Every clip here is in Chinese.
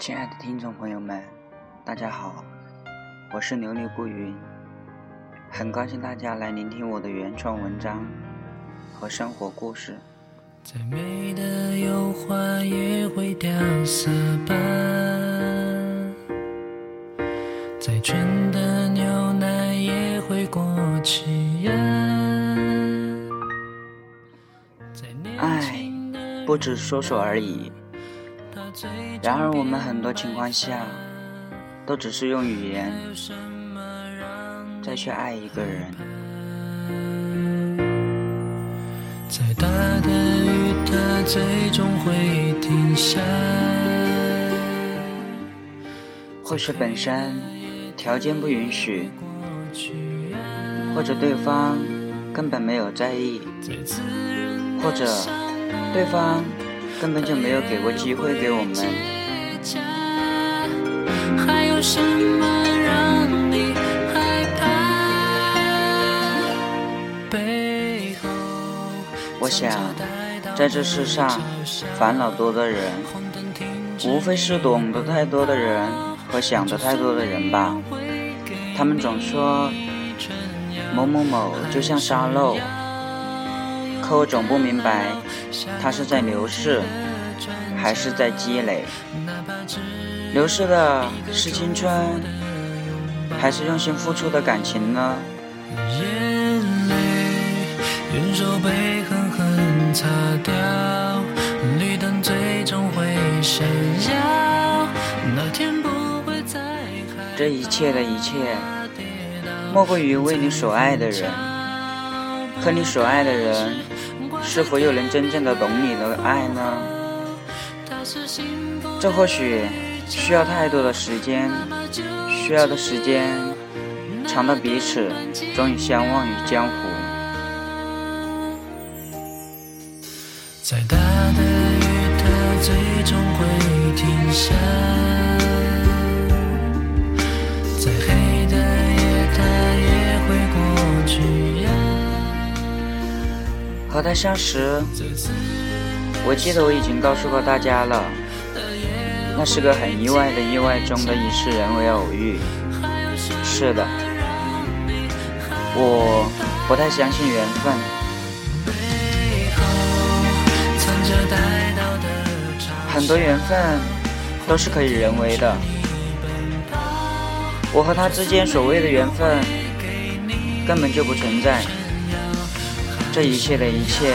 亲爱的听众朋友们，大家好，我是琉璃不云，很高兴大家来聆听我的原创文章和生活故事。再美的油画也会掉色吧，再纯的牛奶也会过期呀。爱不止说说而已，然而我们很多情况下都只是用语言再去爱一个人。再大的雨，它最终会停下。或许本身条件不允许，或者对方根本没有在意，或者对方根本就没有给过机会给我们。还有什么让你害怕？背后我想，在这世上，烦恼多的人，无非是懂得太多的人和想得太多的人吧。他们总说某某某就像沙漏，可我总不明白，它是在流逝，还是在积累？流逝的是青春，还是用心付出的感情呢？眼泪用手被狠狠擦掉，绿灯最终会闪耀。那天不会再害这一切的一切，莫过于为你所爱的人。和你所爱的人，是否又能真正的懂你的爱呢？这或许需要太多的时间，需要的时间长到彼此终于相忘于江湖。再大的雨，它最终会停下；和他相识，我记得我已经告诉过大家了，那是个很意外的意外中的一次人为偶遇。是的，我不太相信缘分。很多缘分都是可以人为的。我和他之间所谓的缘分根本就不存在，这一切的一切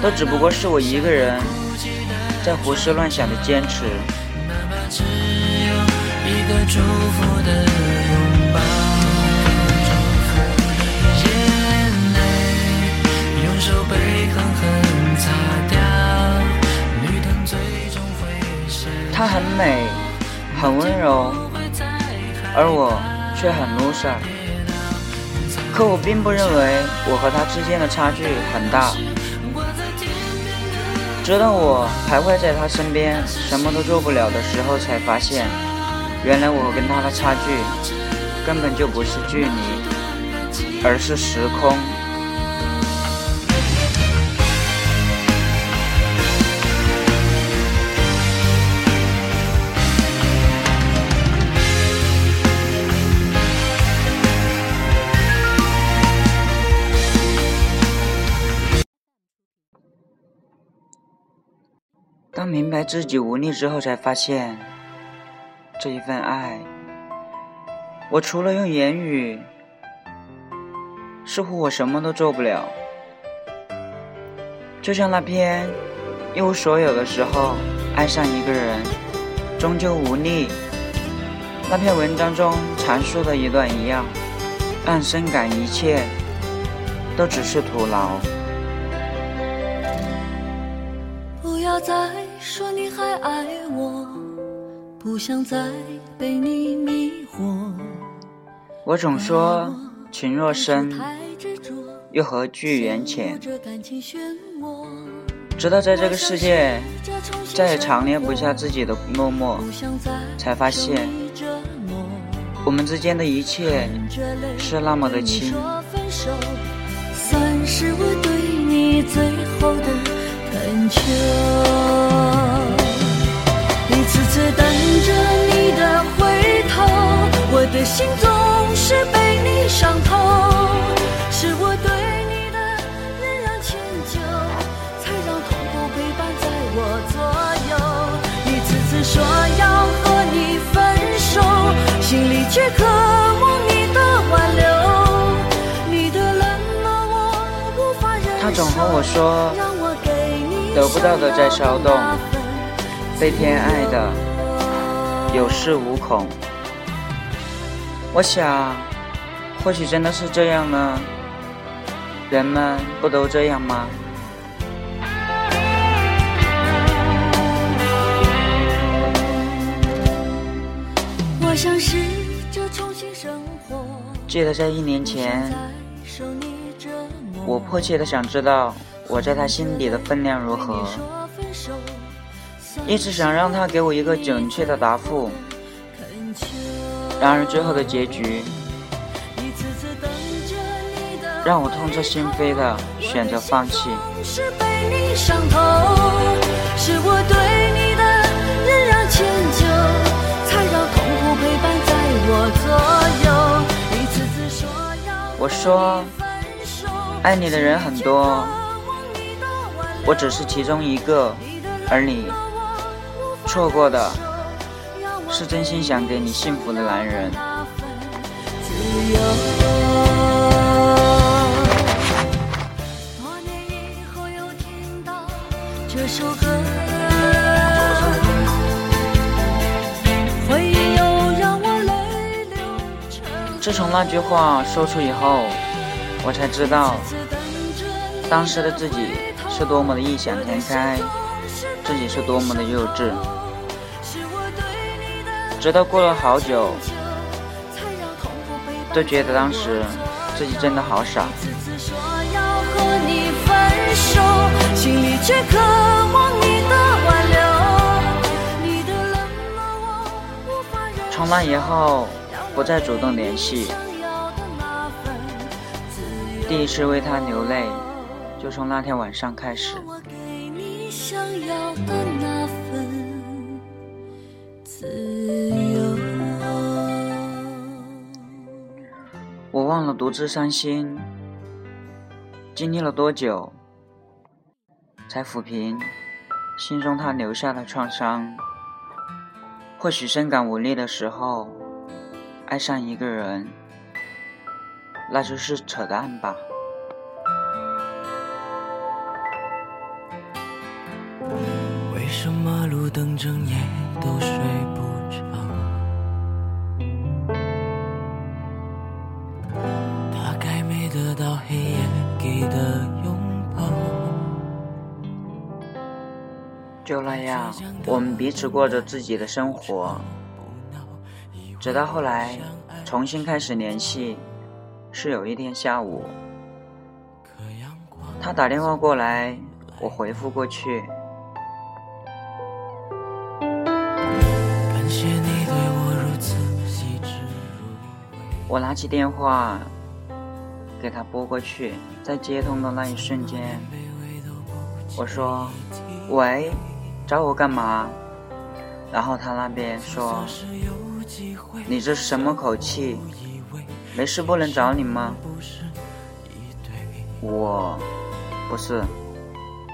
都只不过是我一个人在胡思乱想的坚持。哪怕只有一个祝福的拥抱。眼泪用手背狠狠擦掉，绿灯最终会闪她很美，很温柔，而我却很 loser。可我并不认为我和他之间的差距很大。直到我徘徊在他身边，什么都做不了的时候，才发现，原来我跟他的差距根本就不是距离，而是时空。明白自己无力之后，才发现这一份爱，我除了用言语，似乎我什么都做不了。就像那篇一无所有的时候爱上一个人，终究无力。那篇文章中阐述的一段一样，让深感一切都只是徒劳。不要再说你还爱我，不想再被你迷惑。我总说情若深，又何惧缘浅？直到在这个世界再也强烈不下自己的落寞，才发现我们之间的一切是那么的轻。算是我对你最后的恳求。次等着你的回头，我的心总是被你伤透。是我对你的仍然迁就，才让痛苦陪伴在我左右。一次次说要和你分手，心里却渴望你的挽留。你的冷漠我无法忍受。他总和我说，得不到的在骚动。被偏爱的。有恃无恐。我想，或许真的是这样呢。人们不都这样吗？我想试着重新生活。记得在一年前，我迫切的想知道我在他心底的分量如何，一直想让他给我一个准确的答复。然而最后的结局，让我痛彻心扉的选择放弃。我说，爱你的人很多，我只是其中一个，而你错过的是真心想给你幸福的男人。自。从那句话说出以后，我才知道当时的自己是多么的异想天开，自己是多么的幼稚。直到过了好久，都觉得当时自己真的好傻。从那以后，不再主动联系。第一次为他流泪，就从那天晚上开始。我给你想要的那份。自由我忘了独自伤心，经历了多久，才抚平心中他留下的创伤？或许深感无力的时候，爱上一个人，那就是扯淡吧。马路灯整夜都睡不着？大概没得到黑夜给的拥抱。就那样，我们彼此过着自己的生活，直到后来重新开始联系，是有一天下午，他打电话过来，我回复过去。我拿起电话给他拨过去，在接通的那一瞬间，我说：“喂，找我干嘛？”然后他那边说：“你这什么口气？没事不能找你吗？”我不是，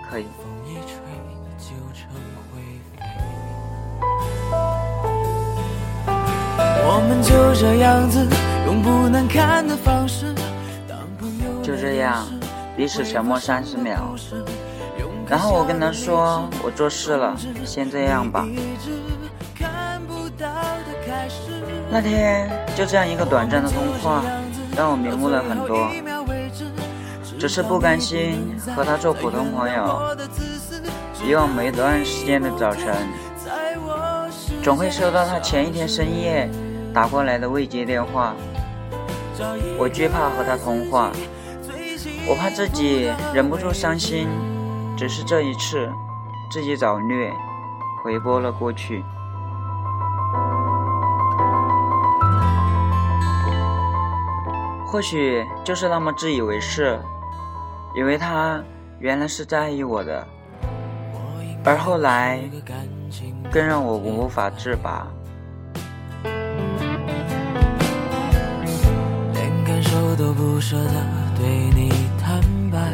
可以。我们就这样子，用不难看的方式当朋友。就这样，彼此沉默三十秒，然后我跟他说：“我做事了，先这样吧。”那天就这样一个短暂的通话，让我明悟了很多。只是不甘心和他做普通朋友，以往每段时间的早晨，总会收到他前一天深夜打过来的未接电话。我惧怕和他通话，我怕自己忍不住伤心。只是这一次，自己找虐，回拨了过去。或许就是那么自以为是，以为他原来是在意我的，而后来更让我无法自拔。都不舍得对你坦白。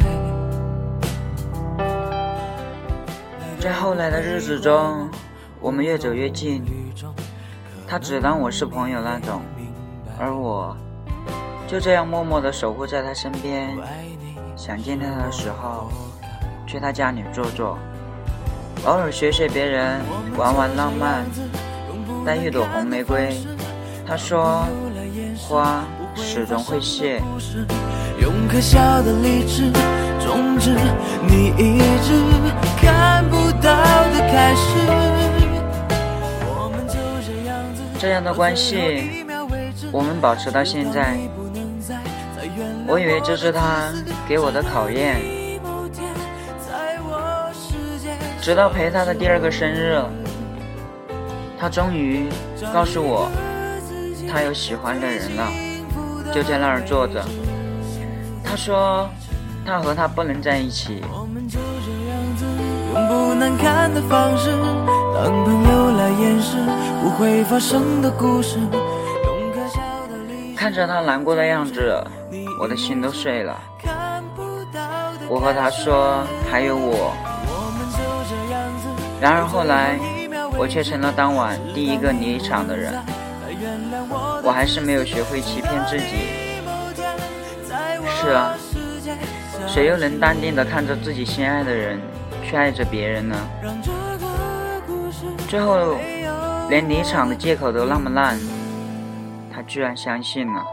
在后来的日子中，我们越走越近，他只当我是朋友那种，而我就这样默默的守护在他身边。想见他的时候，去他家里坐坐，偶尔学学别人，玩玩浪漫，带一朵红玫瑰。他说，花始终会谢。用可笑的理智终止你一直看不到的开始。我们就这样子这样的关系，我们保持到现在。我以为这是他给我的考验，直到陪他的第二个生日，他终于告诉我，他有喜欢的人了，就在那儿坐着。他说，他和他不能在一起。用不难看的方式，当朋友来掩饰不会发生的故事。看着他难过的样子。我的心都碎了。我和他说还有我，然而后来我却成了当晚第一个离场的人。我还是没有学会欺骗自己。是啊，谁又能淡定的看着自己心爱的人去爱着别人呢？最后连离场的借口都那么烂，他居然相信了。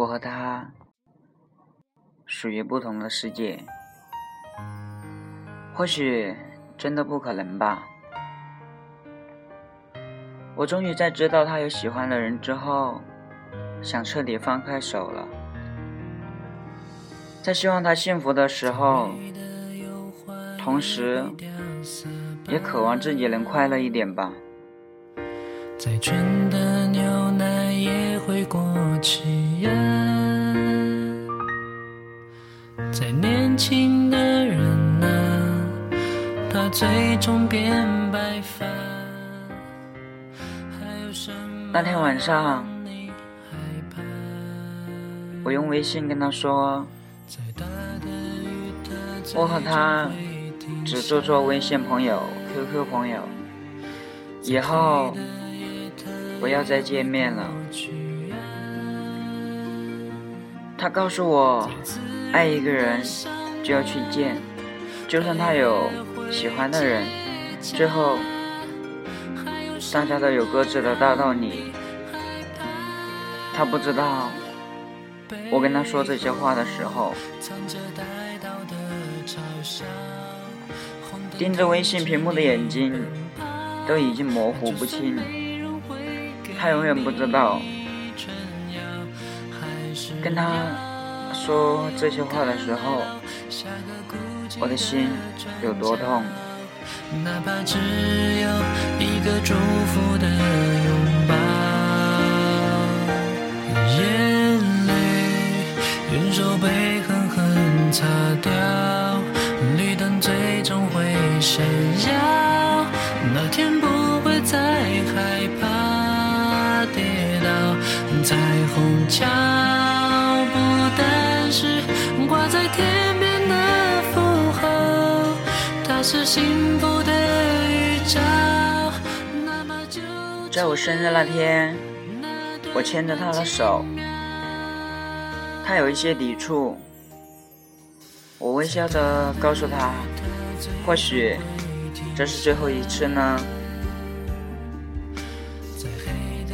我和他属于不同的世界，或许真的不可能吧。我终于在知道他有喜欢的人之后，想彻底放开手了。在希望他幸福的时候，同时也渴望自己能快乐一点吧。再最终变白发。那天晚上，我用微信跟他说，我和他只做做微信朋友、QQ 朋友，以后。不要再见面了。他告诉我，爱一个人就要去见，就算他有喜欢的人，最后大家都有各自的大道理。他不知道，我跟他说这些话的时候，盯着微信屏幕的眼睛都已经模糊不清。他永远不知道，跟他说这些话的时候，我的心有多痛。哪怕只有一个祝福的拥抱，眼泪用手背狠狠擦掉，绿灯最终会闪耀，那天不会再害怕跌倒。彩虹桥是幸福的预兆。在我生日那天，我牵着他的手，他有一些抵触，我微笑着告诉他，或许这是最后一次呢。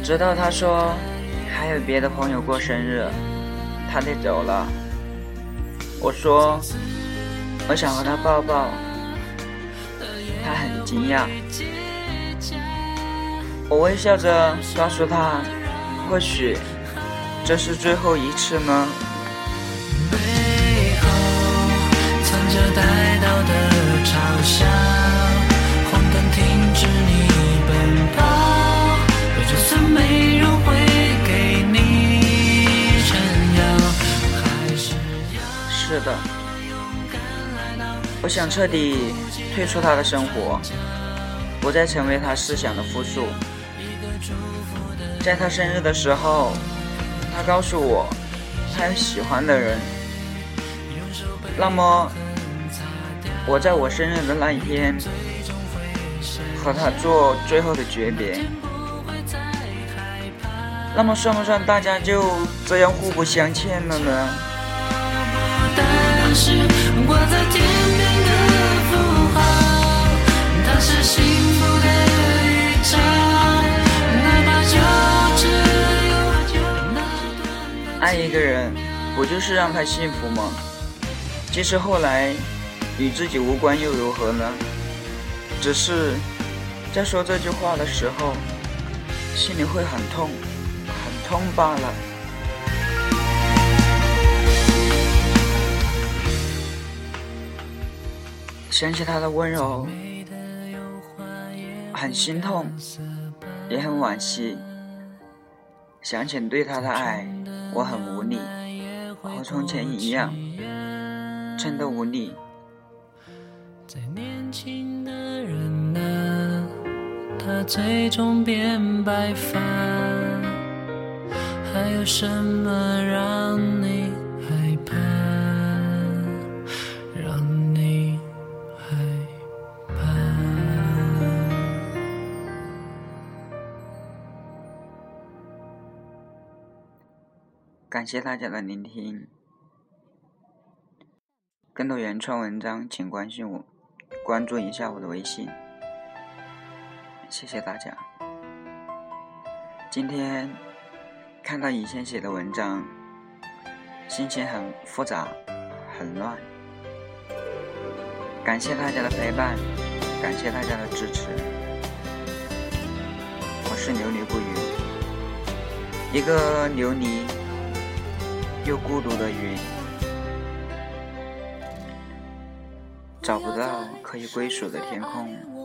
直到他说。还有别的朋友过生日，他得走了。我说，我想和他抱抱。他很惊讶。我微笑着告诉他，或许这是最后一次呢？背后藏着的嘲笑。是的，我想彻底退出他的生活，不再成为他思想的附属。在他生日的时候，他告诉我他有喜欢的人。那么，我在我生日的那一天和他做最后的诀别。那么算不算大家就这样互不相欠了呢？爱一个人，不就是让他幸福吗？即使后来与自己无关，又如何呢？只是在说这句话的时候，心里会很痛。很痛罢了。想起他的温柔，很心痛，也很惋惜。想起对他的爱，我很无力，和从前一样，真的无力。他最终变白发。还有什么让你感谢大家的聆听。更多原创文章，请关心我，关注一下我的微信。谢谢大家。今天。看到以前写的文章，心情很复杂，很乱。感谢大家的陪伴，感谢大家的支持。我是琉璃不语，一个琉璃又孤独的云，找不到可以归属的天空。